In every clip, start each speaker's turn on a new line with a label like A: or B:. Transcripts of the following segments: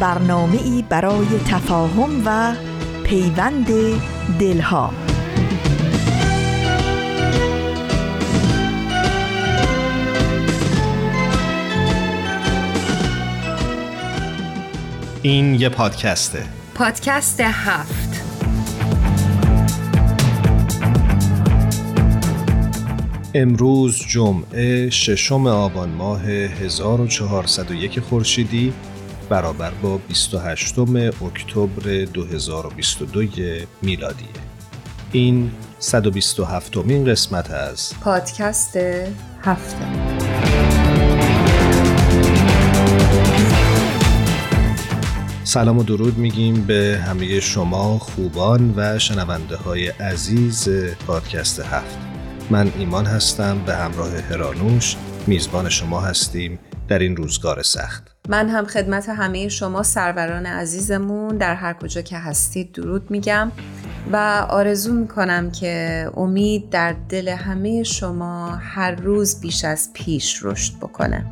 A: برنامه ای برای تفاهم و پیوند دلها.
B: این یه پادکسته.
C: پادکست هفت.
B: امروز جمعه ششم آبان ماه 1401 خورشیدی برابر با 28 اکتبر 2022 میلادی. این 127 مین قسمت از
C: پادکست هفته.
B: سلام و درود میگیم به همه شما خوبان و شنونده های عزیز پادکست هفت. من ایمان هستم به همراه هرانوش میزبان شما هستیم در این روزگار سخت.
C: من هم خدمت همه شما سروران عزیزمون در هر کجا که هستید درود میگم و آرزو می‌کنم که امید در دل همه شما هر روز بیش از پیش رشد بکنه.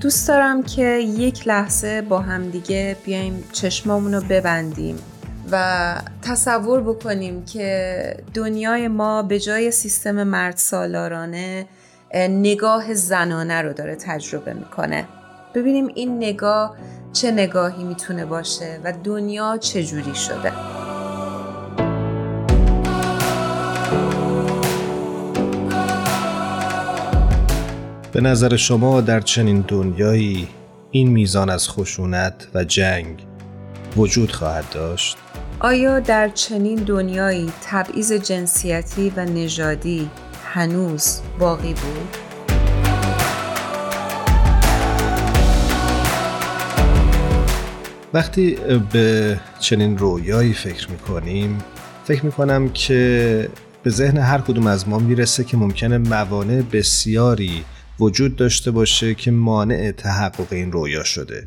C: دوست دارم که یک لحظه با همدیگه بیایم چشمامون رو ببندیم. و تصور بکنیم که دنیای ما به جای سیستم مرد سالارانه نگاه زنانه رو داره تجربه می‌کنه ببینیم این نگاه چه نگاهی می‌تونه باشه و دنیا چجوری شده
B: به نظر شما در چنین دنیایی این میزان از خشونت و جنگ وجود خواهد داشت؟
C: آیا در چنین دنیایی تبعیض جنسیتی و نژادی هنوز باقی بود؟
B: وقتی به چنین رویایی فکر می‌کنیم فکر می‌کنم که به ذهن هر کدوم از ما می‌رسه که ممکنه موانع بسیاری وجود داشته باشه که مانع تحقق این رویا شده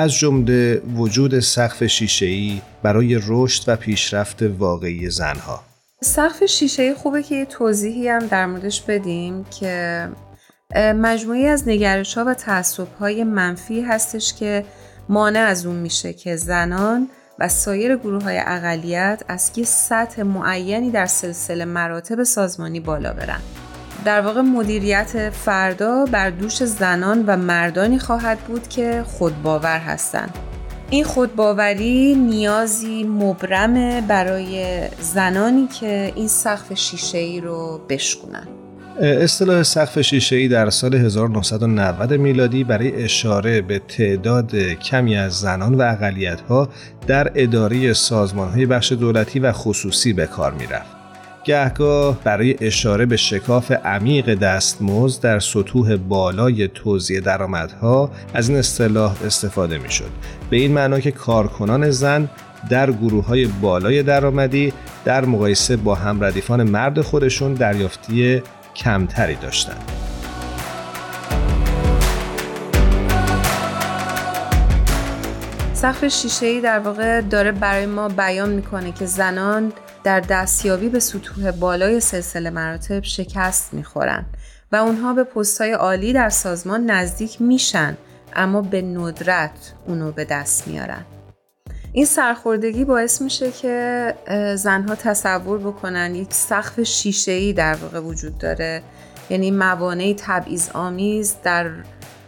B: از جمله وجود سقف شیشه‌ای برای رشد و پیشرفت واقعی زنها
C: سقف شیشه‌ای خوبه که یه توضیحی هم در موردش بدیم که مجموعی از نگرش ها و تعصب های منفی هستش که مانع از اون میشه که زنان و سایر گروه های اقلیت از یه سطح معینی در سلسله مراتب سازمانی بالا برن. در واقع مدیریت فردا بر دوش زنان و مردانی خواهد بود که خودباور هستند. این خودباوری نیازی مبرمه برای زنانی که این سقف شیشه ای رو بشکنن.
B: اصطلاح سقف شیشه ای در سال 1990 میلادی برای اشاره به تعداد کمی از زنان و اقلیت ها در اداره سازمان های بخش دولتی و خصوصی به کار می رفت. گهگاه برای اشاره به شکاف عمیق دستمزد در سطوح بالای توزیع درآمدها از این اصطلاح استفاده می شد. به این معنا که کارکنان زن در گروه های بالای درآمدی در مقایسه با همردیفان مرد خودشون دریافتی کمتری داشتند.
C: سقف شیشه در واقع داره برای ما بیان می‌کنه که زنان در دستیابی به سطوح بالای سلسله مراتب شکست می‌خورن و اونها به پستهای عالی در سازمان نزدیک میشن اما به ندرت اونو به دست میارن. این سرخوردگی باعث میشه که زنها تصور بکنن یک سقف شیشه در واقع وجود داره. یعنی موانع تبعیض آمیز در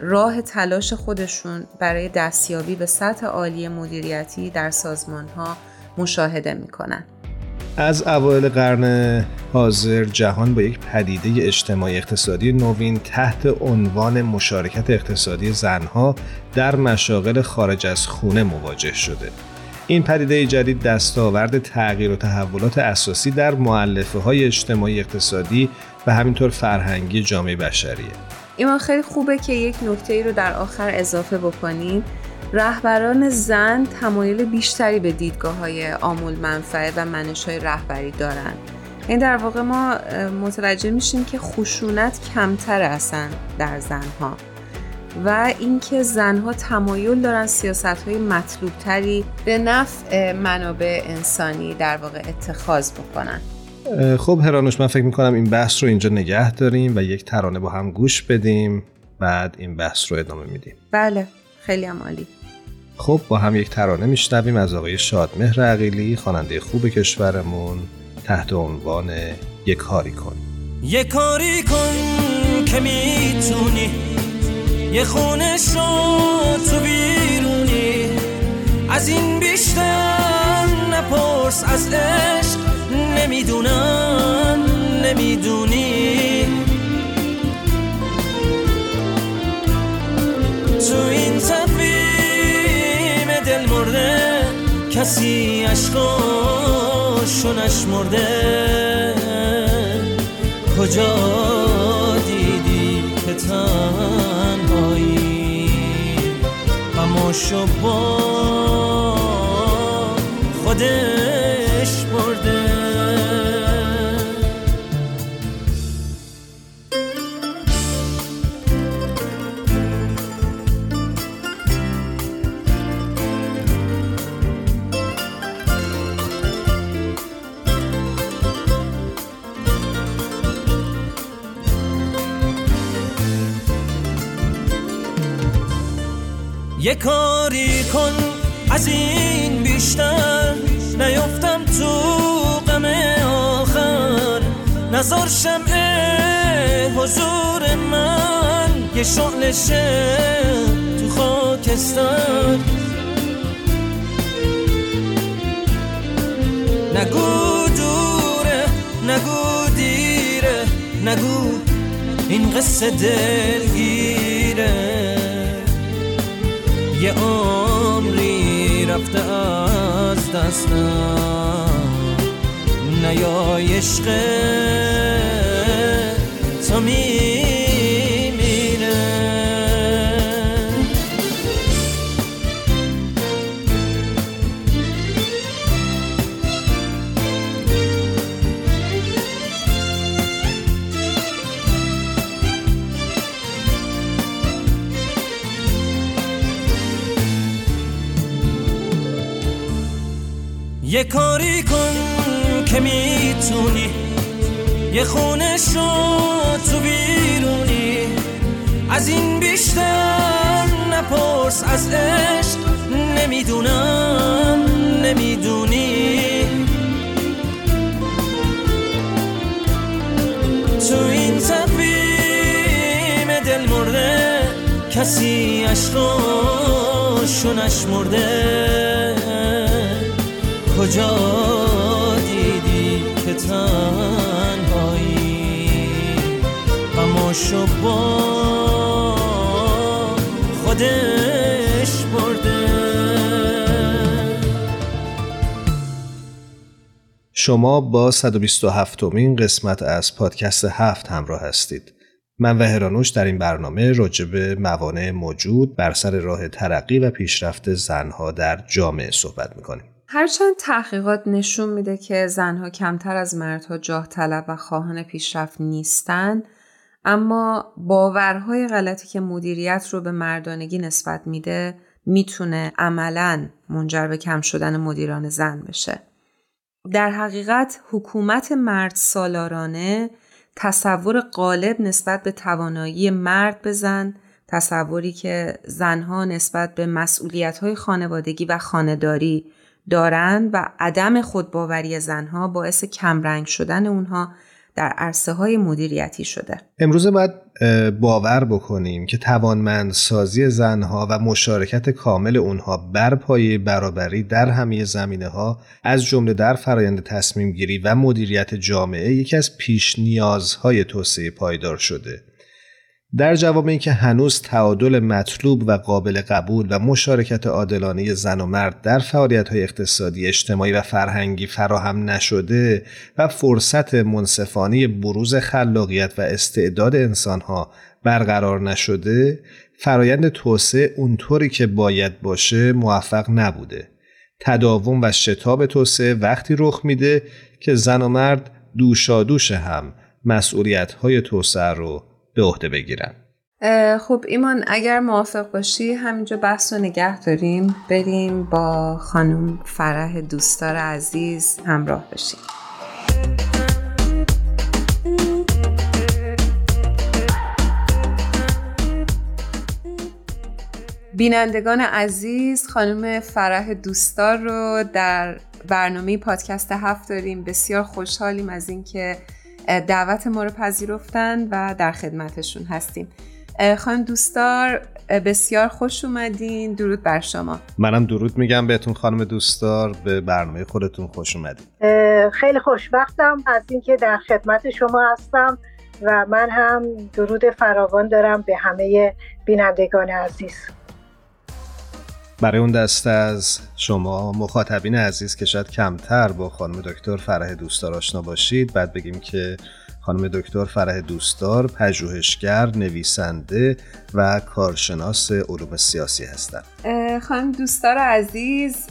C: راه تلاش خودشون برای دستیابی به سطح عالی مدیریتی در سازمان ها مشاهده می‌کنن.
B: از اوایل قرن حاضر جهان با یک پدیده اجتماعی اقتصادی نوین تحت عنوان مشارکت اقتصادی زنها در مشاغل خارج از خونه مواجه شده. این پدیده جدید دستاورد تغییر و تحولات اساسی در معلفه های اجتماعی اقتصادی و همینطور فرهنگی جامعه بشریه
C: ایمان خیلی خوبه که یک نکته ای رو در آخر اضافه بکنیم رهبران زن تمایل بیشتری به دیدگاه های آمول منفعه و منش های رهبری دارن. این در واقع ما متوجه میشیم که خشونت کمتر اصلا در زنها و اینکه زنها تمایل دارن سیاست های مطلوب تری به نفع منابع انسانی در واقع اتخاذ بکنن.
B: خب هرانوش من فکر می‌کنم این بحث رو اینجا نگه داریم و یک ترانه با هم گوش بدیم بعد این بحث رو ادامه میدیم.
C: بله خیلی هم عالی.
B: خب با هم یک ترانه میشنویم از آقای شادمهر عقیلی خواننده خوب کشورمون تحت عنوان یک کاری کن.
D: یک کاری کن که می‌تونی یه خونه شد تو بیرونی. از این بیشتر نپرس از عشق نمی‌دونم نمی‌دونی. تو این کسی عشقاشو نشمرده کجا دیدی که تنهایی؟ غماشو با خودش یه کاری کن از این بیشتر نیفتم تو غم آخر. نظر شمع حضور من یه شعلشه تو خاکستر. نگو دوره نگو دیره نگو این قصه دلگیره. عمری رفته از دستم نیای عشق تو میمیره کاری کن که می‌تونی. یه خونه شد تو بیرونی. از این بیشتر نپرس از عشق نمی‌دونم نمی‌دونی. تو این تقویم دل مرده کسی عشقاشو نشمرده. کجا دیدی که تنهایی غماشو با خودش برده
B: شما با 127 مین قسمت از پادکست هفت همراه هستید. من و هرانوش در این برنامه راجع به موانع موجود بر سر راه ترقی و پیشرفت زنها در جامعه صحبت می‌کنیم.
C: هرچند تحقیقات نشون میده که زنها کمتر از مردها جاه طلب و خواهان پیشرفت نیستن اما باورهای غلطی که مدیریت رو به مردانگی نسبت میده می‌تونه عملا منجر به کم شدن مدیران زن بشه. در حقیقت حکومت مرد سالارانه تصور غالب نسبت به توانایی مرد بزن تصوری که زنها نسبت به مسئولیت‌های خانوادگی و خانهداری دارند و عدم خودباوری زنها باعث کمرنگ شدن اونها در عرصه های مدیریتی شده.
B: امروز باید باور بکنیم که توانمندسازی زنها و مشارکت کامل اونها بر پایه برابری در همه زمینه ها از جمله در فرایند تصمیم گیری و مدیریت جامعه یکی از پیش نیازهای توسعه پایدار شده. در جواب اینکه هنوز تعادل مطلوب و قابل قبول و مشارکت عادلانه زن و مرد در های اقتصادی، اجتماعی و فرهنگی فراهم نشده و فرصت منصفانه بروز خلاقیت و استعداد انسانها برقرار نشده، فرایند توسعه اونطوری که باید باشه موفق نبوده. تداوم و شتاب توسعه وقتی رخ میده که زن و مرد دوشادوش هم مسئولیت های توسعه رو به عهده بگیرن.
C: خب ایمان اگر موافق باشی همینجا بحث رو نگه داریم. بریم با خانم فرح دوستار عزیز همراه بشیم. بینندگان عزیز خانم فرح دوستار رو در برنامه پادکست هفت داریم. بسیار خوشحالیم از اینکه دعوت ما رو پذیرفتن و در خدمتشون هستیم. خانم دوستار بسیار خوش اومدین. درود بر شما.
B: منم درود میگم بهتون خانم دوستار به برنامه خودتون خوش اومدین.
E: خیلی خوشبختم از اینکه در خدمت شما هستم و من هم درود فراوان دارم به همه بینندگان عزیز.
B: برای اون دسته از شما مخاطبین عزیز که شاید کمتر با خانم دکتر فرح دوستار آشنا باشید بعد بگیم که خانم دکتر فرح دوستار پژوهشگر، نویسنده و کارشناس علوم سیاسی هستند.
C: خانم دوستار عزیز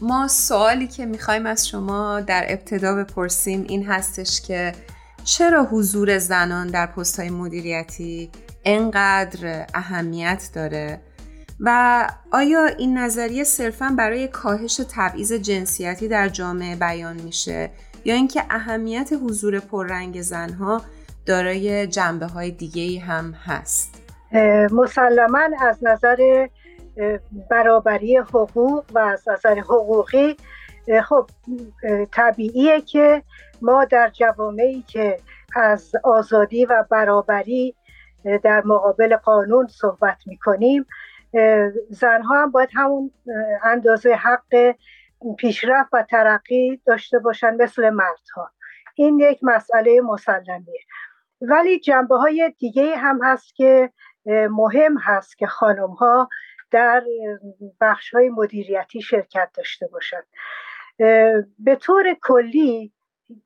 C: ما سوالی که می‌خوایم از شما در ابتدا بپرسیم این هستش که چرا حضور زنان در پست های مدیریتی انقدر اهمیت داره و آیا این نظریه صرفا برای کاهش تبعیض جنسیتی در جامعه بیان میشه یا اینکه اهمیت حضور پررنگ زنها دارای جنبه های دیگه هم هست؟
E: مسلما از نظر برابری حقوق و از نظر حقوقی خب طبیعیه که ما در جوامعی که از آزادی و برابری در مقابل قانون صحبت می‌کنیم زنها هم باید همون اندازه حق پیشرفت و ترقی داشته باشن مثل مردها. این یک مسئله مسلمیه. ولی جنبه های دیگه هم هست که مهم هست که خانم ها در بخش های مدیریتی شرکت داشته باشند به طور کلی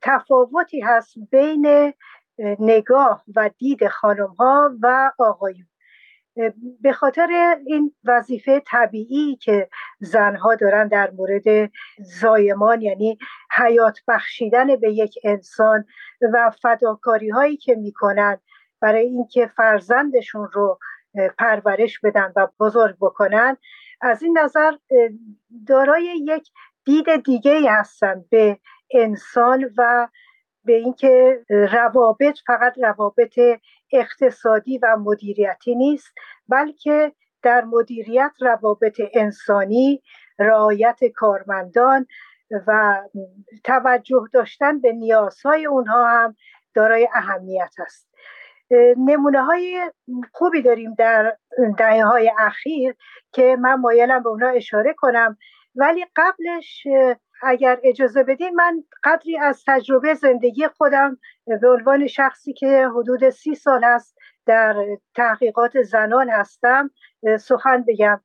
E: تفاوتی هست بین نگاه و دید خانم ها و آقایون. به خاطر این وظیفه طبیعی که زنها دارن در مورد زایمان یعنی حیات بخشیدن به یک انسان و فداکاری هایی که می‌کنن برای اینکه فرزندشون رو پرورش بدن و بزرگ بکنن از این نظر دارای یک دید دیگه هستن به انسان و به اینکه روابط فقط روابط اقتصادی و مدیریتی نیست بلکه در مدیریت روابط انسانی رعایت کارمندان و توجه داشتن به نیازهای اونها هم دارای اهمیت است. نمونه های خوبی داریم در دهه های اخیر که من مایلم به اونها اشاره کنم ولی قبلش اگر اجازه بدین من قدری از تجربه زندگی خودم به عنوان شخصی که حدود سی سال است در تحقیقات زنان هستم سخن بگم.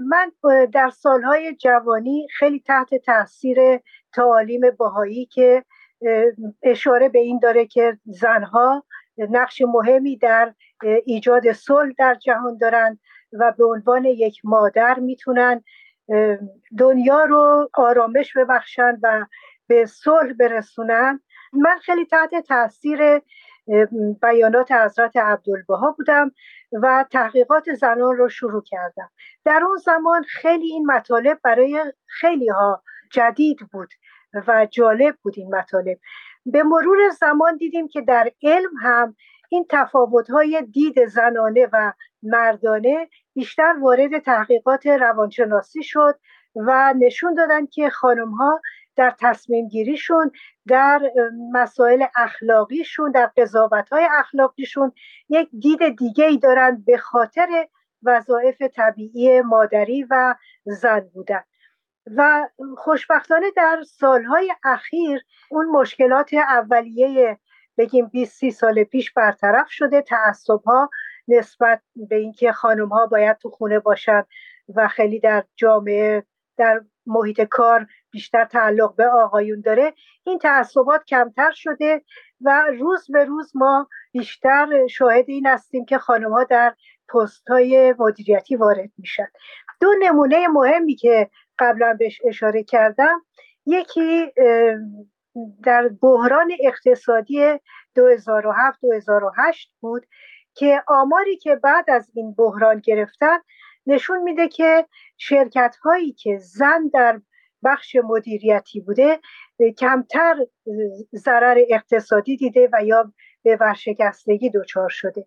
E: من در سالهای جوانی خیلی تحت تاثیر تعالیم باهایی که اشاره به این داره که زنها نقش مهمی در ایجاد صلح در جهان دارند و به عنوان یک مادر می‌تونن دنیا رو آرامش ببخشن و به صلح برسونن. من خیلی تحت تاثیر بیانات حضرت عبدالبها بودم و تحقیقات زنان رو شروع کردم. در اون زمان خیلی این مطالب برای خیلی ها جدید بود و جالب بود این مطالب. به مرور زمان دیدیم که در علم هم این های دید زنانه و مردانه بیشتر وارد تحقیقات روانشناسی شد و نشون دادن که خانم ها در تصمیم گیریشون در مسائل اخلاقیشون در قضاوت های اخلاقیشون یک دید دیگه ای دارن به خاطر وظایف طبیعی مادری و زن بودن. و خوشبختانه در سالهای اخیر اون مشکلات اولیه بگیم 20 سی سال پیش برطرف شده تعصب ها نسبت به اینکه خانم ها باید تو خونه باشن و خیلی در جامعه در محیط کار بیشتر تعلق به آقایون داره این تعصبات کمتر شده و روز به روز ما بیشتر شاهد این هستیم که خانم ها در پست های مدیریتی وارد میشن. دو نمونه مهمی که قبلا بهش اشاره کردم یکی در بحران اقتصادی 2007-2008 بود. که آماری که بعد از این بحران گرفتن نشون میده که شرکت هایی که زن در بخش مدیریتی بوده کمتر ضرر اقتصادی دیده و یا به ورشکستگی دچار شده.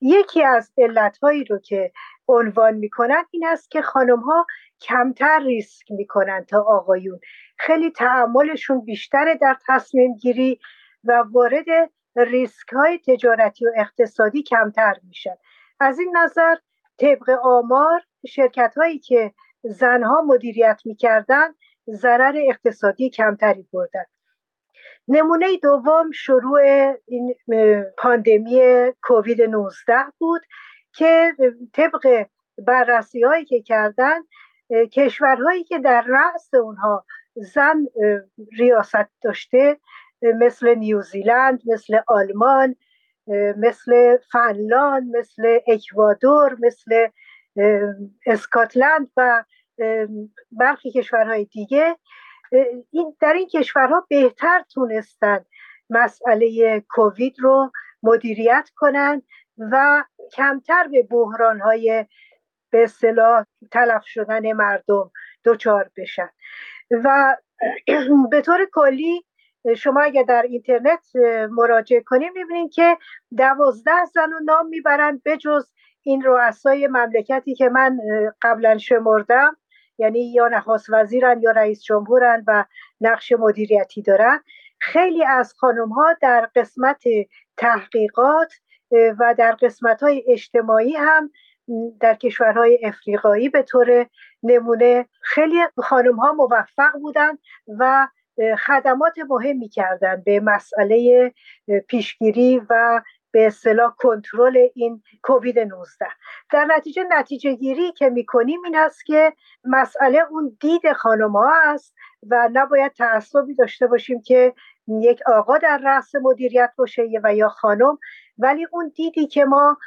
E: یکی از علتهایی رو که عنوان می‌کنن این است که خانم ها کمتر ریسک می‌کنن تا آقایون. خیلی تعملشون بیشتره در تصمیم گیری و وارد ریسک های تجارتی و اقتصادی کمتر میشن. از این نظر طبق آمار شرکت هایی که زنها مدیریت می‌کردن ضرر اقتصادی کمتری بردن. نمونه دوم شروع این پاندمی کووید 19 بود که طبق بررسی هایی که کردن کشورهایی که در رأس اونها زن ریاست داشته مثل نیوزیلند مثل آلمان مثل فنلاند مثل اکوادور مثل اسکاتلند و برخی کشورهای دیگه. این در این کشورها بهتر تونستن مسئله کووید رو مدیریت کنند و کمتر به بحرانهای به اصطلاح تلف شدن مردم دچار بشن. و به طور کلی شما اگر در اینترنت مراجعه کنیم می‌بینید که دوازده زن و نام می‌برند بجز این رؤسای مملکتی که من قبلا شمردم. یعنی یا نخواست وزیرن یا رئیس جمهورن و نقش مدیریتی دارن. خیلی از خانم ها در قسمت تحقیقات و در قسمت های اجتماعی هم در کشورهای افریقایی به طور نمونه خیلی خانم ها موفق بودند و خدمات مهمی کردن به مسئله پیشگیری و به اصطلاح کنترل این کووید 19 در نتیجه نتیجه گیری که می‌کنیم این است که مسئله اون دید خانم ها است و نباید تعصبی داشته باشیم که یک آقا در رأس مدیریت باشه و یا خانم ولی اون دیدی که ما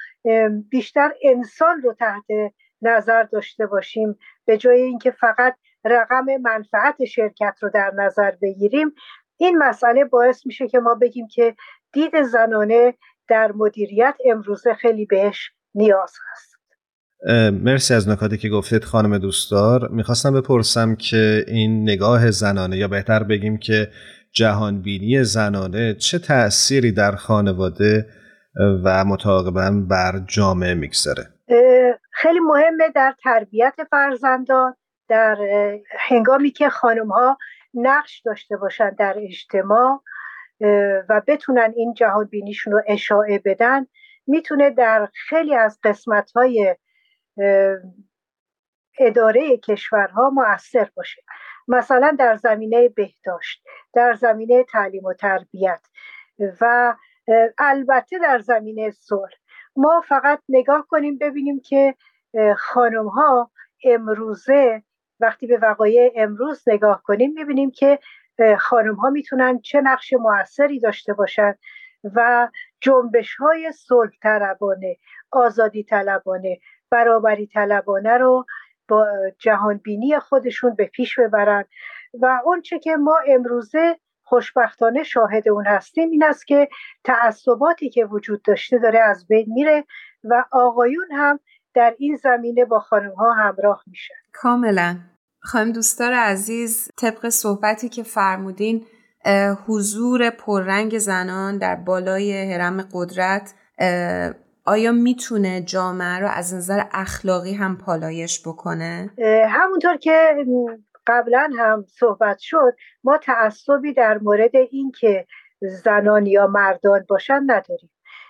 E: بیشتر انسان رو تحت نظر داشته باشیم به جای اینکه فقط رقم منفعت شرکت رو در نظر بگیریم این مسئله باعث میشه که ما بگیم که دید زنانه در مدیریت امروزه خیلی بهش نیاز هست.
B: مرسی از نکاتی که گفتید خانم دوستدار. می‌خواستم بپرسم که این نگاه زنانه یا بهتر بگیم که جهانبینی زنانه چه تأثیری در خانواده و متعاقبا بر جامعه می‌گذاره؟
E: خیلی مهمه در تربیت فرزندان در هنگامی که خانم ها نقش داشته باشن در اجتماع و بتونن این جهان بینیشون رو اشاعه بدن می‌تونه در خیلی از قسمت های اداره کشورها مؤثر باشه. مثلا در زمینه بهداشت در زمینه تعلیم و تربیت و البته در زمینه صلح. ما فقط نگاه کنیم ببینیم که خانم ها امروزه وقتی به وقایع امروز نگاه کنیم می‌بینیم که خانم ها می‌تونن چه نقش موثری داشته باشند و جنبش های صلح طلبانه آزادی طلبانه برابری طلبانه رو با جهانبینی خودشون به پیش ببرن و اونچه که ما امروزه خوشبختانه شاهد اون هستیم این است که تعصباتی که وجود داشته داره از بین میره و آقایون هم در این زمینه با خانم ها همراه میشن.
C: کاملا. خانم دوستار عزیز طبق صحبتی که فرمودین حضور پررنگ زنان در بالای حرم قدرت آیا می‌تونه جامعه رو از نظر اخلاقی هم پالایش بکنه؟
E: همونطور که قبلا هم صحبت شد ما تعصبی در مورد اینکه زنان یا مردان باشن نداریم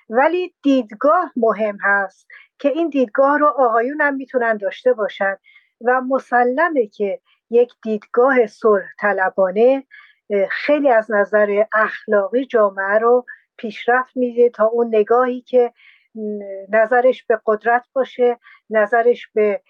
E: ولی دیدگاه مهم هست که این دیدگاه رو آقایون هم می‌تونن داشته باشن و مسلمه که یک دیدگاه صلح طلبانه خیلی از نظر اخلاقی جامعه رو پیشرفت میده تا اون نگاهی که نظرش به قدرت باشه نظرش به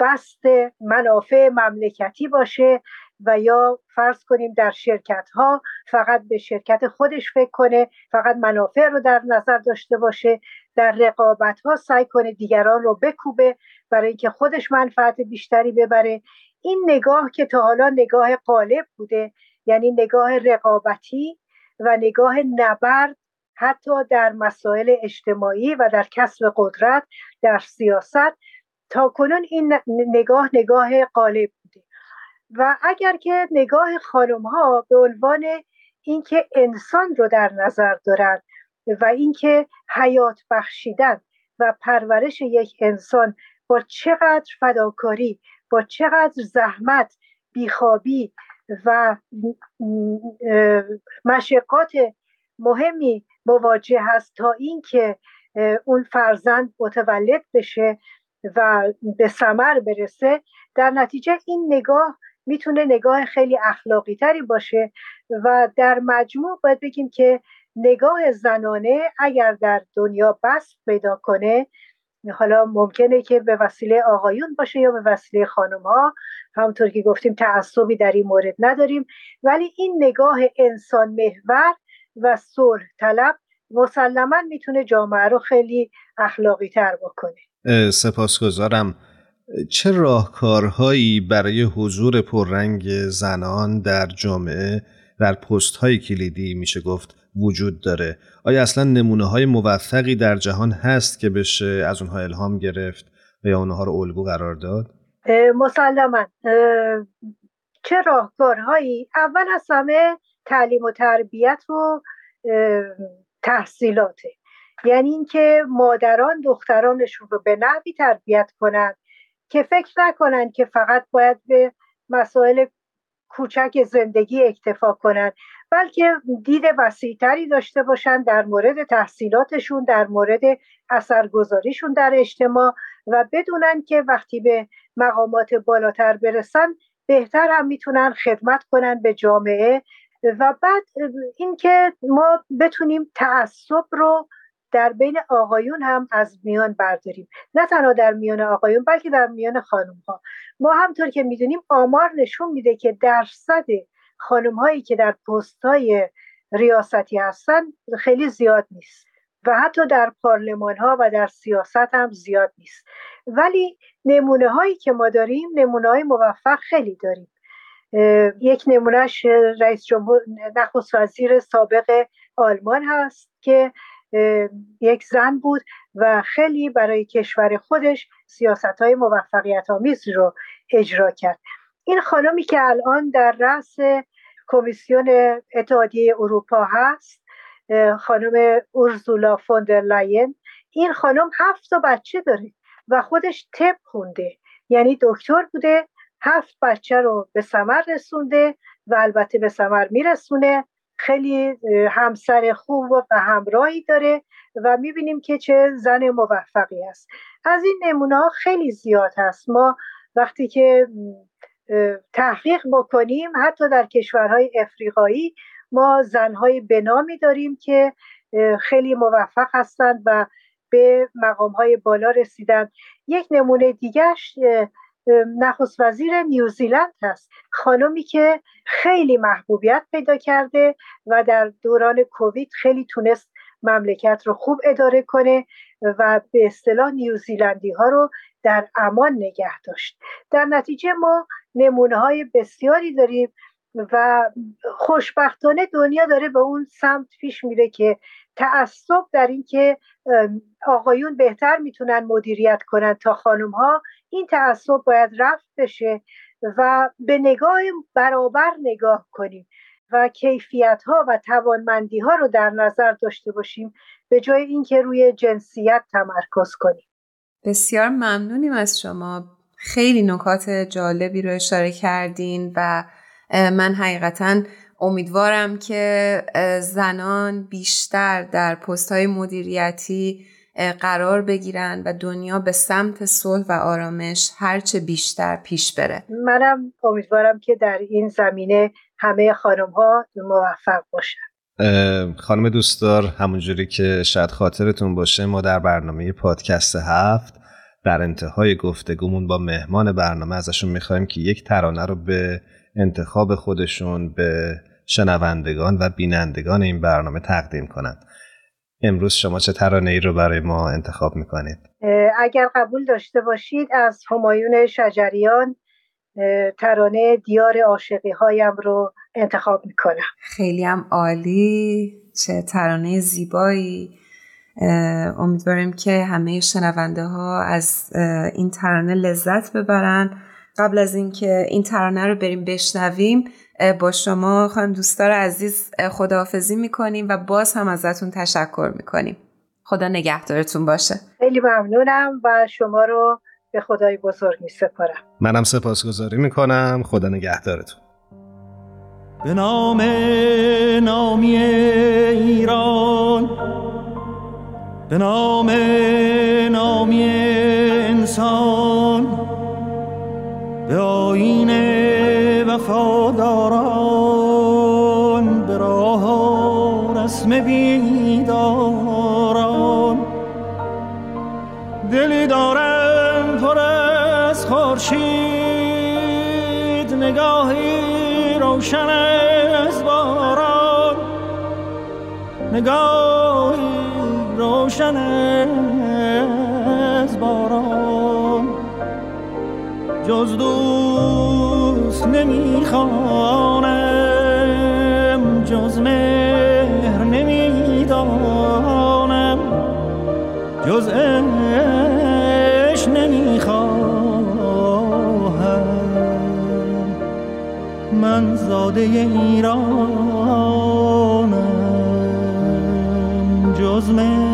E: بست منافع مملکتی باشه و یا فرض کنیم در شرکت ها فقط به شرکت خودش فکر کنه فقط منافع رو در نظر داشته باشه در رقابت ها سعی کنه دیگران رو بکوبه برای اینکه خودش منفعت بیشتری ببره. این نگاه که تا حالا نگاه قالب بوده یعنی نگاه رقابتی و نگاه نبرد حتی در مسائل اجتماعی و در کسب قدرت در سیاست تا کنون این نگاه نگاه قالب بوده. و اگر که نگاه خانم ها به عنوان اینکه انسان رو در نظر دارند و اینکه حیات بخشیدن و پرورش یک انسان با چقدر فداکاری با چقدر زحمت بیخوابی و مشقات مهمی مواجه هست تا اینکه اون فرزند متولد بشه و به ثمر برسه در نتیجه این نگاه می‌تونه نگاه خیلی اخلاقی تری باشه و در مجموع باید بگیم که نگاه زنانه اگر در دنیا بست پیدا کنه حالا ممکنه که به وسیله آقایون باشه یا به وسیله خانم ها همونطور که گفتیم تعصبی در این مورد نداریم. ولی این نگاه انسان محور و صلح طلب مسلما می‌تونه جامعه رو خیلی اخلاقی تر بکنه
B: سپاسگزارم. چه راهکارهایی برای حضور پررنگ زنان در جامعه در پست های کلیدی میشه گفت؟ وجود داره. آیا اصلا نمونه های موفقی در جهان هست که بشه از اونها الهام گرفت و یا اونها رو الگو قرار داد؟
E: مسلما. چه راهکارهایی؟ اول از همه تعلیم و تربیت و تحصیلاته. یعنی اینکه مادران دخترانشون رو به نحوی تربیت کنند که فکر نکنند که فقط باید به مسائل کوچک زندگی اکتفا کنند بلکه دید وسیعتری داشته باشند در مورد تحصیلاتشون در مورد اثرگذاریشون در اجتماع و بدونن که وقتی به مقامات بالاتر برسن بهتر هم می‌تونن خدمت کنن به جامعه و بعد اینکه ما بتونیم تعصب رو در بین آقایون هم از میان برداریم. نه تنها در میان آقایون بلکه در میان خانم ها ما همطور که می‌دونیم آمار نشون میده که درصد خانم هایی که در پست های ریاستی هستن خیلی زیاد نیست و حتی در پارلمان ها و در سیاست هم زیاد نیست. ولی نمونه هایی که ما داریم نمونه های موفق خیلی داریم. یک نمونهش رئیس جمهور نخست وزیر سابق آلمان هست که یک زن بود و خیلی برای کشور خودش سیاست های موفقیت آمیز رو اجرا کرد. این خانمی که الان در رأس کمیسیون اتحادیه اروپا هست خانم اورزولا فوندر لاین این خانم هفت تا بچه داره و خودش تب خونده. یعنی دکتر بوده هفت بچه رو به سمر رسونده و البته به سمر میرسونه. خیلی همسر خوب و همراهی داره و می‌بینیم که چه زن موفقی است. از این نمونه ها خیلی زیاد هست. ما وقتی که تحقیق بکنیم. حتی در کشورهای افریقایی ما زنهای بنامی داریم که خیلی موفق هستند و به مقام های بالا رسیدن یک نمونه دیگرش نخست وزیر نیوزیلند هست. خانمی که خیلی محبوبیت پیدا کرده و در دوران کووید خیلی تونست مملکت رو خوب اداره کنه و به اصطلاح نیوزیلندی ها رو در امان نگه داشت. در نتیجه ما نمونه های بسیاری داریم و خوشبختانه دنیا داره به اون سمت پیش میره که تعصب در اینکه آقایون بهتر می‌تونن مدیریت کنن تا خانم ها این تعصب باید رفت بشه و به نگاه برابر نگاه کنیم و کیفیت ها و توانمندی ها رو در نظر داشته باشیم به جای اینکه روی جنسیت تمرکز کنیم.
C: بسیار ممنونیم از شما. خیلی نکات جالبی رو اشاره کردین و من حقیقتا امیدوارم که زنان بیشتر در پست های مدیریتی قرار بگیرن و دنیا به سمت صلح و آرامش هرچه بیشتر پیش بره.
E: منم امیدوارم که در این زمینه همه خانم ها موفق باشن.
B: خانم دوستدار همونجوری که شاید خاطرتون باشه ما در برنامه پادکست هفت در انتهای گفتگومون با مهمان برنامه ازشون می‌خوایم که یک ترانه رو به انتخاب خودشون به شنوندگان و بینندگان این برنامه تقدیم کنند. امروز شما چه ترانه ای رو برای ما انتخاب می‌کنید؟
E: اگر قبول داشته باشید از همایون شجریان ترانه دیار عاشقی هایم رو انتخاب می‌کنم.
C: خیلی هم عالی. چه ترانه زیبایی. امیدواریم که همه شنونده ها از این ترانه لذت ببرن. قبل از اینکه این ترانه رو بریم بشنویم با شما خانم دوستدار عزیز خداحافظی می‌کنیم و باز هم ازتون تشکر می‌کنیم. خدا نگهدارتون باشه.
E: خیلی ممنونم و شما رو به خدای بزرگ می سپارم
B: منم سپاسگزاری می‌کنم. خدا نگهدارتون.
F: به نام نامی ایران به نام نامی انسان به آین وفاداران به راه رسم بیداران. دلی دارم پر از خورشید نگاهی روشن از باران. نگاهی روشن از باران. جز دوست نمی‌خوانم جز مهر نمی‌دانم جز اش نمی‌خواهم. من زاده ایرانم جز مهر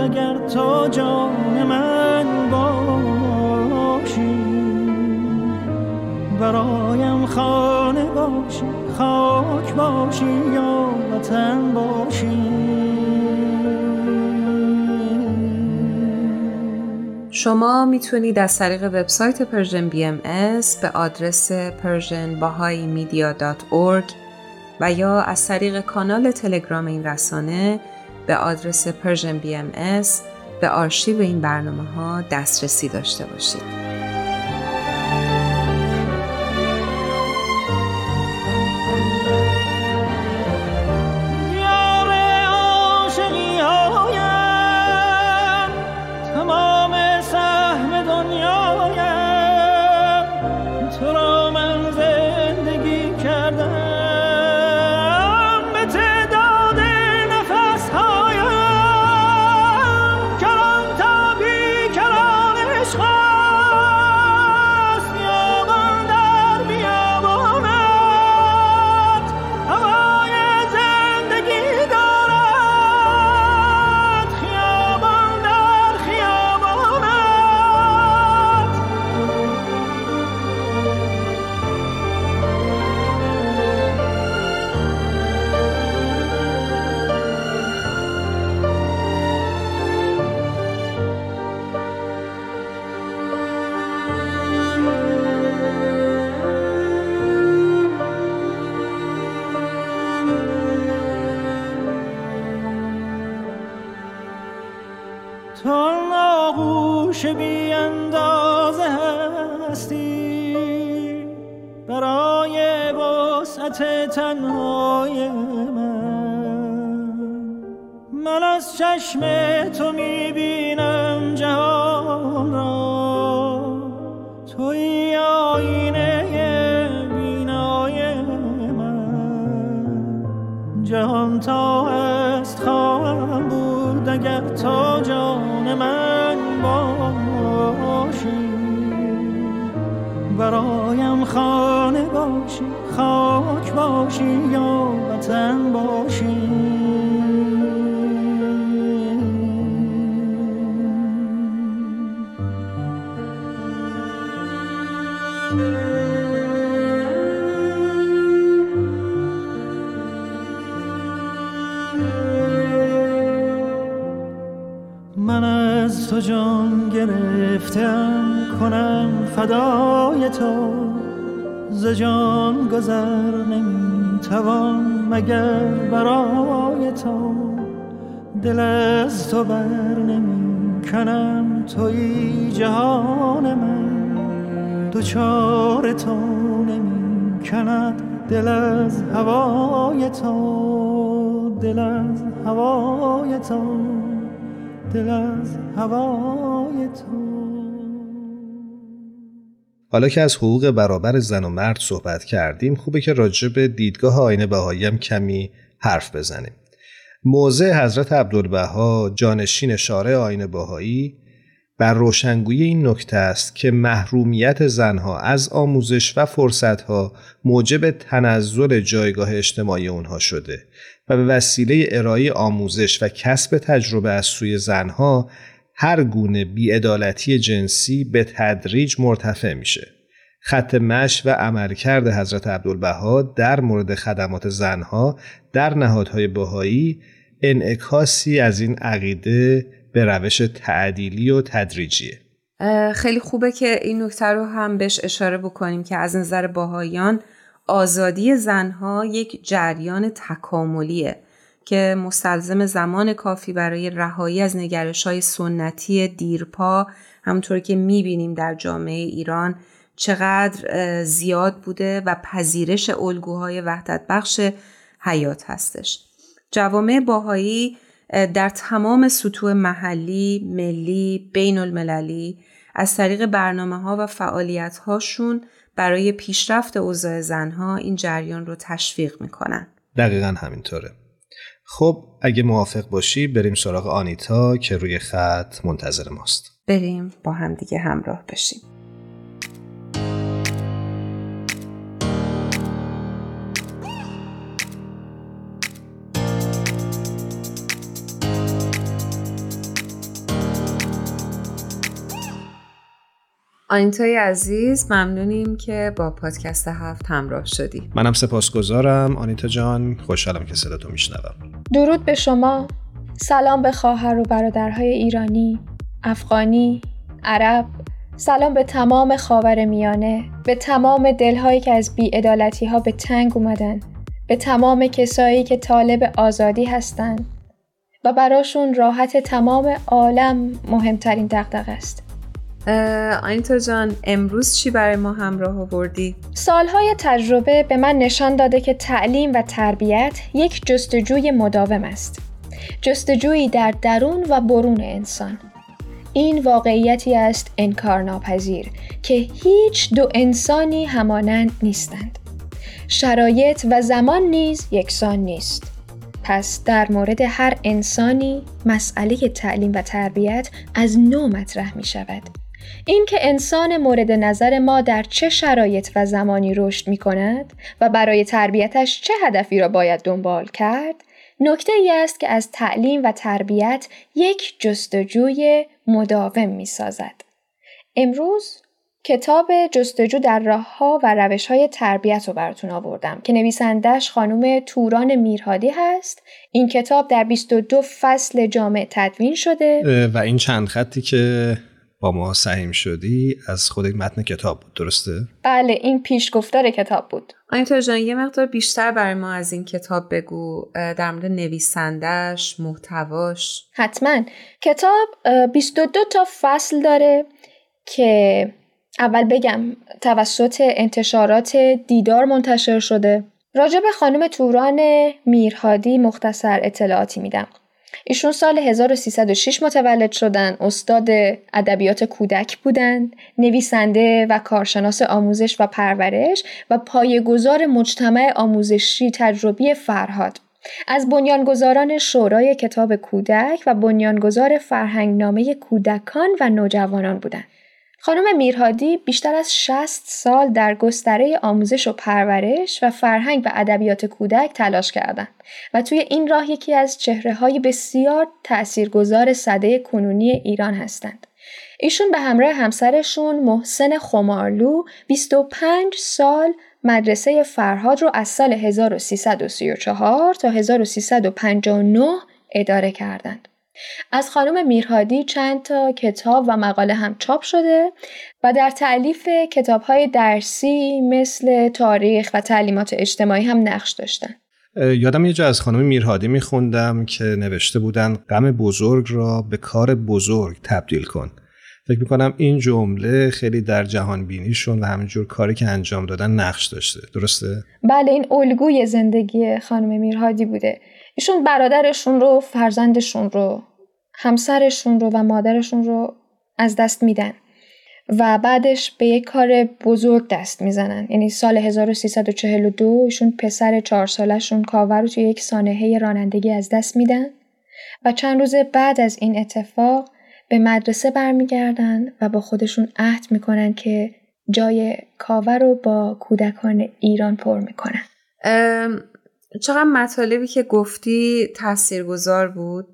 F: اگر تو جان من باشی برایم خانه باشی خاک باشی یا وطن باشی.
C: شما می‌تونید از طریق وبسایت پرژن بی ام به آدرس persianbahaimedia.org و یا از طریق کانال تلگرام این رسانه به آدرس بی ام به آرشیو این برنامه ها دسترسی داشته باشید.
F: بخش بی اندازه هستی. برای وسعت تنهای من. من از چشم یا وطن باشی من از تو جان گرفتم کنم فدای تو. ز جان گذر نمی‌توان مگر برای تو دل از تو بر نمی کنم توی جهان من دوچار تو نمی کند دل از هوای تو دل از هوای تو دل از هوای تو.
B: حالا که از حقوق برابر زن و مرد صحبت کردیم خوبه که راجع به دیدگاه آینه بهایی هم کمی حرف بزنیم. موضع حضرت عبدالبها جانشین شارع آینه بهایی بر روشنگویی این نکته است که محرومیت زنها از آموزش و فرصتها موجب تنزل جایگاه اجتماعی اونها شده و به وسیله ارائه آموزش و کسب تجربه از سوی زنها هر گونه بیعدالتی جنسی به تدریج مرتفع میشه. خط مش و عملکرد حضرت عبدالبها در مورد خدمات زنها در نهادهای بهایی انعکاسی از این عقیده به روش تعدیلی و تدریجیه.
C: خیلی خوبه که این نکته رو هم بهش اشاره بکنیم که از نظر باهایان آزادی زنها یک جریان تکاملیه که مستلزم زمان کافی برای رهایی از نگرش های سنتی دیرپا همونطور که می‌بینیم در جامعه ایران چقدر زیاد بوده و پذیرش الگوهای وحدت بخش حیات هستش. جوامع باهایی در تمام سطوح محلی، ملی، بین المللی از طریق برنامه ها و فعالیت هاشون برای پیشرفت اوضاع زنها این جریان رو تشویق می‌کنن.
B: دقیقا همینطوره. خب اگه موافق باشی بریم سراغ آنیتا که روی خط منتظر ماست.
C: بریم با هم دیگه همراه بشیم. آنیتای عزیز ممنونیم که با پادکست هفت همراه شدی.
B: منم سپاسگزارم. آنیتا جان خوشحالم که صدا تو میشنوم.
G: درود به شما. سلام به خواهر و برادرهای ایرانی افغانی عرب. سلام به تمام خاور میانه به تمام دلهایی که از بیعدالتی ها به تنگ اومدن به تمام کسایی که طالب آزادی هستند و براشون راحت تمام عالم مهمترین دقدقه است.
C: آینتا جان امروز چی برای ما همراه آوردی؟
G: سالهای تجربه به من نشان داده که تعلیم و تربیت یک جستجوی مداوم است. جستجویی در درون و برون انسان. این واقعیتی است انکار ناپذیر که هیچ دو انسانی همانند نیستند. شرایط و زمان نیز یکسان نیست. پس در مورد هر انسانی مسئله تعلیم و تربیت از نو مطرح می شود. اینکه انسان مورد نظر ما در چه شرایط و زمانی رشد می کند و برای تربیتش چه هدفی را باید دنبال کرد نکته ای است که از تعلیم و تربیت یک جستجوی مداوم می سازد. امروز کتاب جستجو در راه ها و روش های تربیت رو براتون آوردم که نویسندش خانم توران میرهادی هست. این کتاب در 22 فصل جامع تدوین شده
B: و این چند خطی که با ما سهیم شدی از خود متن کتاب بود درسته؟
G: بله این پیشگفتار کتاب بود.
C: آنیتا جان یه مقدار بیشتر برای ما از این کتاب بگو در مورد نویسندش محتواش.
G: حتما. کتاب 22 تا فصل داره که اول بگم توسط انتشارات دیدار منتشر شده. راجع به خانم توران میرهادی مختصر اطلاعاتی میدم. ایشون سال 1306 متولد شدن، استاد ادبیات کودک بودند، نویسنده و کارشناس آموزش و پرورش و پایه‌گذار مجتمع آموزشی تجربی فرهاد. از بنیانگذاران شورای کتاب کودک و بنیانگذار فرهنگنامه کودکان و نوجوانان بودند. خانم میرهادی بیشتر از 60 سال در گستره آموزش و پرورش و فرهنگ و ادبیات کودک تلاش کردند و توی این راه یکی از چهره های بسیار تاثیرگذار صده کنونی ایران هستند. ایشون به همراه همسرشون محسن خمارلو 25 سال مدرسه فرهاد رو از سال 1334 تا 1359 اداره کردند. از خانم میرهادی چند تا کتاب و مقاله هم چاپ شده و در تعلیف کتاب های درسی مثل تاریخ و تعلیمات اجتماعی هم نقش داشتن.
B: یادم یه جا از خانم میرهادی میخوندم که نوشته بودن غم بزرگ را به کار بزرگ تبدیل کن. فکر می‌کنم این جمله خیلی در جهان بینیشون و همینجور کاری که انجام دادن نقش داشته درسته؟
G: بله این الگوی زندگی خانم میرهادی بوده ایشون برادرشون رو فرزندشون رو همسرشون رو و مادرشون رو از دست میدن و بعدش به یک کار بزرگ دست می‌زنن. یعنی سال 1342 ایشون پسر چهار سالشون کاور رو توی یک سانحه رانندگی از دست میدن و چند روز بعد از این اتفاق به مدرسه برمیگردن و با خودشون عهد می‌کنن که جای کاور رو با کودکان ایران پر می‌کنن.
C: چقدر مطالبی که گفتی تاثیرگذار بود.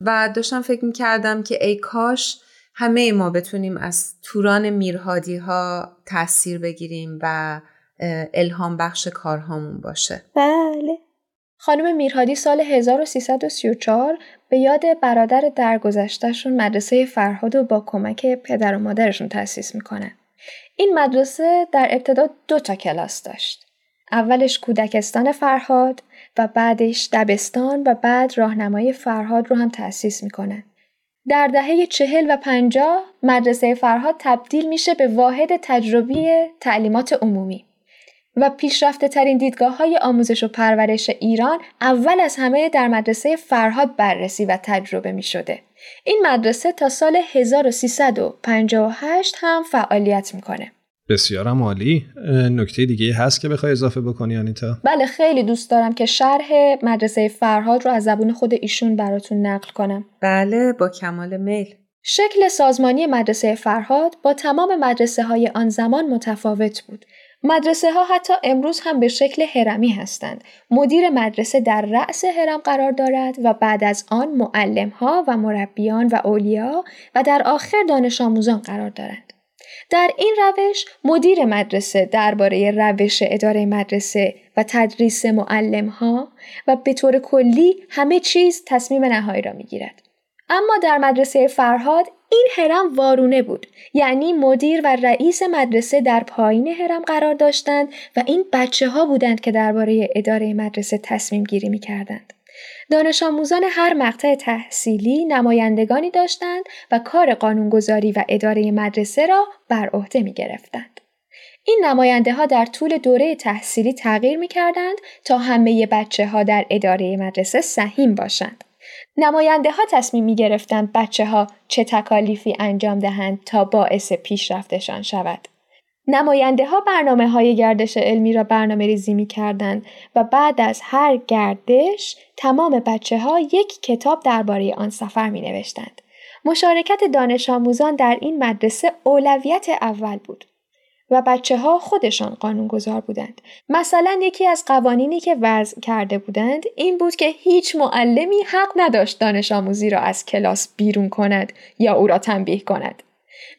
C: و داشتم فکر می‌کردم که ای کاش همه ما بتونیم از توران میرهادی ها تاثیر بگیریم و الهام بخش کارهامون باشه
G: بله خانم میرهادی سال 1334 به یاد برادر درگذشتهشون مدرسه فرهاد و با کمک پدر و مادرشون تأسیس می‌کنن. این مدرسه در ابتدا دو تا کلاس داشت. اولش کودکستان فرهاد و بعدش دبستان و بعد راهنمای فرهاد رو هم تأسیس می‌کنه. در دهه چهل و پنجاه مدرسه فرهاد تبدیل میشه به واحد تجربی تعلیمات عمومی و پیشرفته ترین دیدگاه های آموزش و پرورش ایران اول از همه در مدرسه فرهاد بررسی و تجربه می شده. این مدرسه تا سال 1358 هم فعالیت می‌کنه.
B: بسیارم عالی نکته دیگه هست که بخوای اضافه بکنی آنیتا؟
G: بله خیلی دوست دارم که شرح مدرسه فرهاد رو از زبون خود ایشون براتون نقل کنم.
C: بله با کمال میل.
G: شکل سازمانی مدرسه فرهاد با تمام مدرسه های آن زمان متفاوت بود. مدرسه ها حتی امروز هم به شکل هرمی هستند. مدیر مدرسه در رأس هرم قرار دارد و بعد از آن معلم ها و مربیان و اولیا و در آخر دانش آموزان قرار دارند. در این روش مدیر مدرسه درباره روش اداره مدرسه و تدریس معلم ها و به طور کلی همه چیز تصمیم نهایی را می گیرد. اما در مدرسه فرهاد این هرم وارونه بود یعنی مدیر و رئیس مدرسه در پایین هرم قرار داشتند و این بچه ها بودند که درباره اداره مدرسه تصمیم گیری می کردند. دانش آموزان هر مقطع تحصیلی نمایندگانی داشتند و کار قانونگذاری و اداره مدرسه را بر عهده می گرفتند. این نماینده ها در طول دوره تحصیلی تغییر می کردند تا همه بچه ها در اداره مدرسه سهیم باشند. نماینده ها تصمیم می گرفتند بچه ها چه تکالیفی انجام دهند تا باعث پیشرفتشان شود. نماینده ها برنامه های گردش علمی را برنامه ریزی می کردند و بعد از هر گردش تمام بچه ها یک کتاب درباره آن سفر می نوشتند. مشارکت دانش آموزان در این مدرسه اولویت اول بود. و بچه ها خودشان قانونگذار بودند. مثلا یکی از قوانینی که وضع کرده بودند این بود که هیچ معلمی حق نداشت دانش آموزی را از کلاس بیرون کند یا او را تنبیه کند.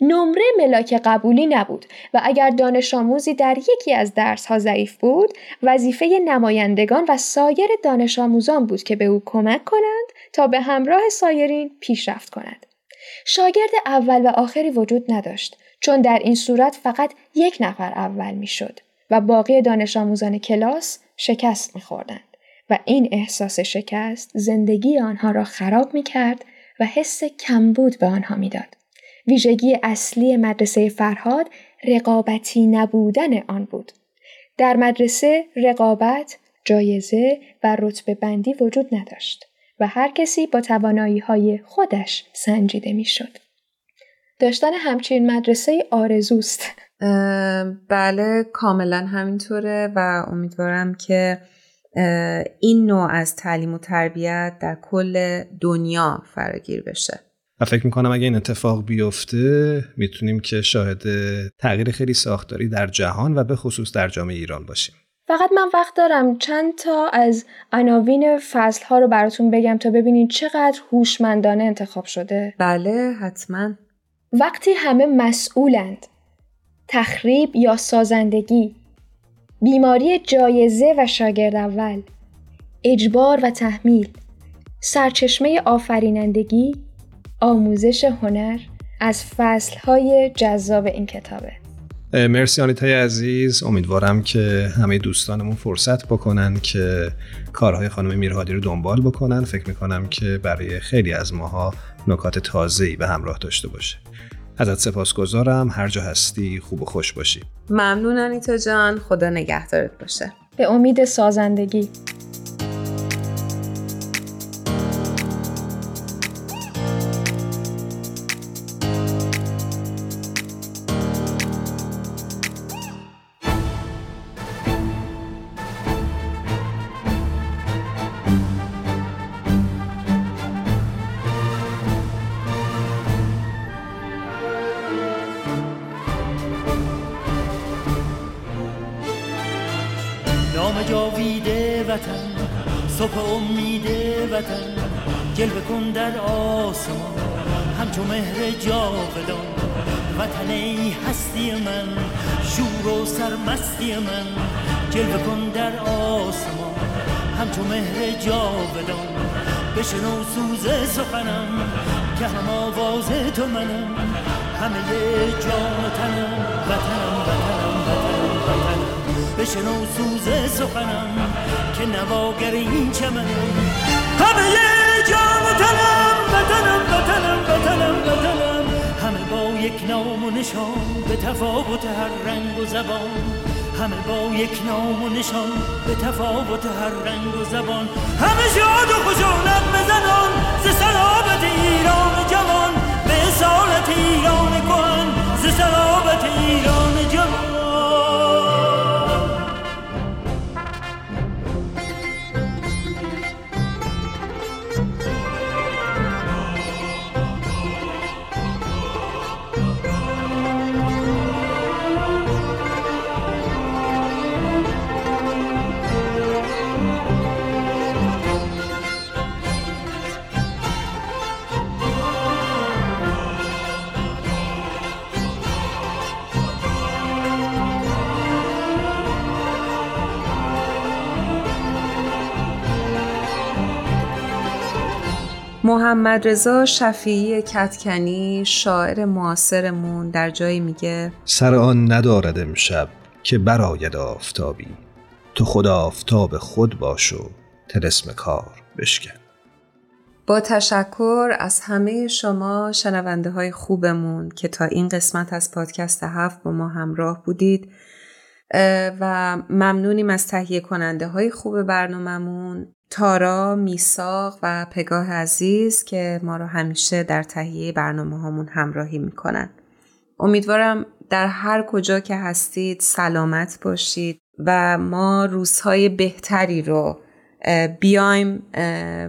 G: نمره ملاک قبولی نبود و اگر دانش آموزی در یکی از درس ها ضعیف بود وظیفه نمایندگان و سایر دانش آموزان بود که به او کمک کنند تا به همراه سایرین پیشرفت کند. شاگرد اول و آخری وجود نداشت چون در این صورت فقط یک نفر اول می‌شد و باقی دانش آموزان کلاس شکست میخوردند و این احساس شکست زندگی آنها را خراب می کرد و حس کمبود به آنها می‌داد. ویژگی اصلی مدرسه فرهاد رقابتی نبودن آن بود. در مدرسه رقابت، جایزه و رتبه بندی وجود نداشت و هر کسی با توانایی های خودش سنجیده می‌شد. داشتن همچین مدرسه آرزوست.
C: بله کاملا همینطوره و امیدوارم که این نوع از تعلیم و تربیت در کل دنیا فراگیر بشه
B: و فکر می‌کنم اگه این اتفاق بیفته می‌تونیم که شاهد تغییر خیلی ساختاری در جهان و به خصوص در جامعه ایران باشیم.
G: فقط من وقت دارم چند تا از عناوین فصل ها رو براتون بگم تا ببینید چقدر هوشمندانه انتخاب شده.
C: بله حتما.
G: وقتی همه مسئولند تخریب یا سازندگی بیماری جایزه و شاگرد اول اجبار و تحمیل سرچشمه آفرینندگی آموزش هنر از فصلهای جذاب این کتابه.
B: مرسی آنیتای عزیز. امیدوارم که همه دوستانمون فرصت بکنن که کارهای خانم میرهادی رو دنبال بکنن. فکر می‌کنم که برای خیلی از ماها نکات تازه‌ای به همراه داشته باشه. ازت سپاسگزارم. هر جا هستی خوب و خوش باشی.
C: ممنون انیتا جان. خدا نگهدارت باشه.
G: به امید سازندگی.
D: مستی من جلوه کن در آسمان. همچون مهر جاودان بشنو سوز سخنم که هم آواز تو منم. همه جان تنم وطنم وطنم وطنم وطنم. بشنو سوز سخنم که نواگر این چمنم. همه جان تنم وطنم وطنم وطنم وطنم. همه با یک نام و نشان به تفاوت هر رنگ و زبان. همه با یک نام و نشان به تفاوت هر رنگ و زبان. همه شاد و خشونت بزنان ز سلابت ایران جوان. به اصالت ایران کهن ز سلابت ایران جوان.
C: محمد رضا شفیعی کتکنی شاعر معاصرمون در جایی میگه
B: سر آن ندارد امشب که براید آفتابی. تو خود آفتاب خود باش و تلسم کار بشکن.
C: با تشکر از همه شما شنونده های خوبمون که تا این قسمت از پادکست هفت با ما همراه بودید و ممنونیم از تهیه کننده های خوب برنامهمون. تارا، میساق و پگاه عزیز که ما رو همیشه در تهیه برنامه هامون همراهی می‌کنن. امیدوارم در هر کجا که هستید سلامت باشید و ما روزهای بهتری رو بیایم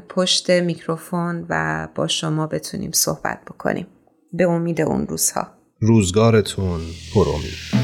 C: پشت میکروفون و با شما بتونیم صحبت بکنیم. به امید اون روزها.
B: روزگارتون پر امید.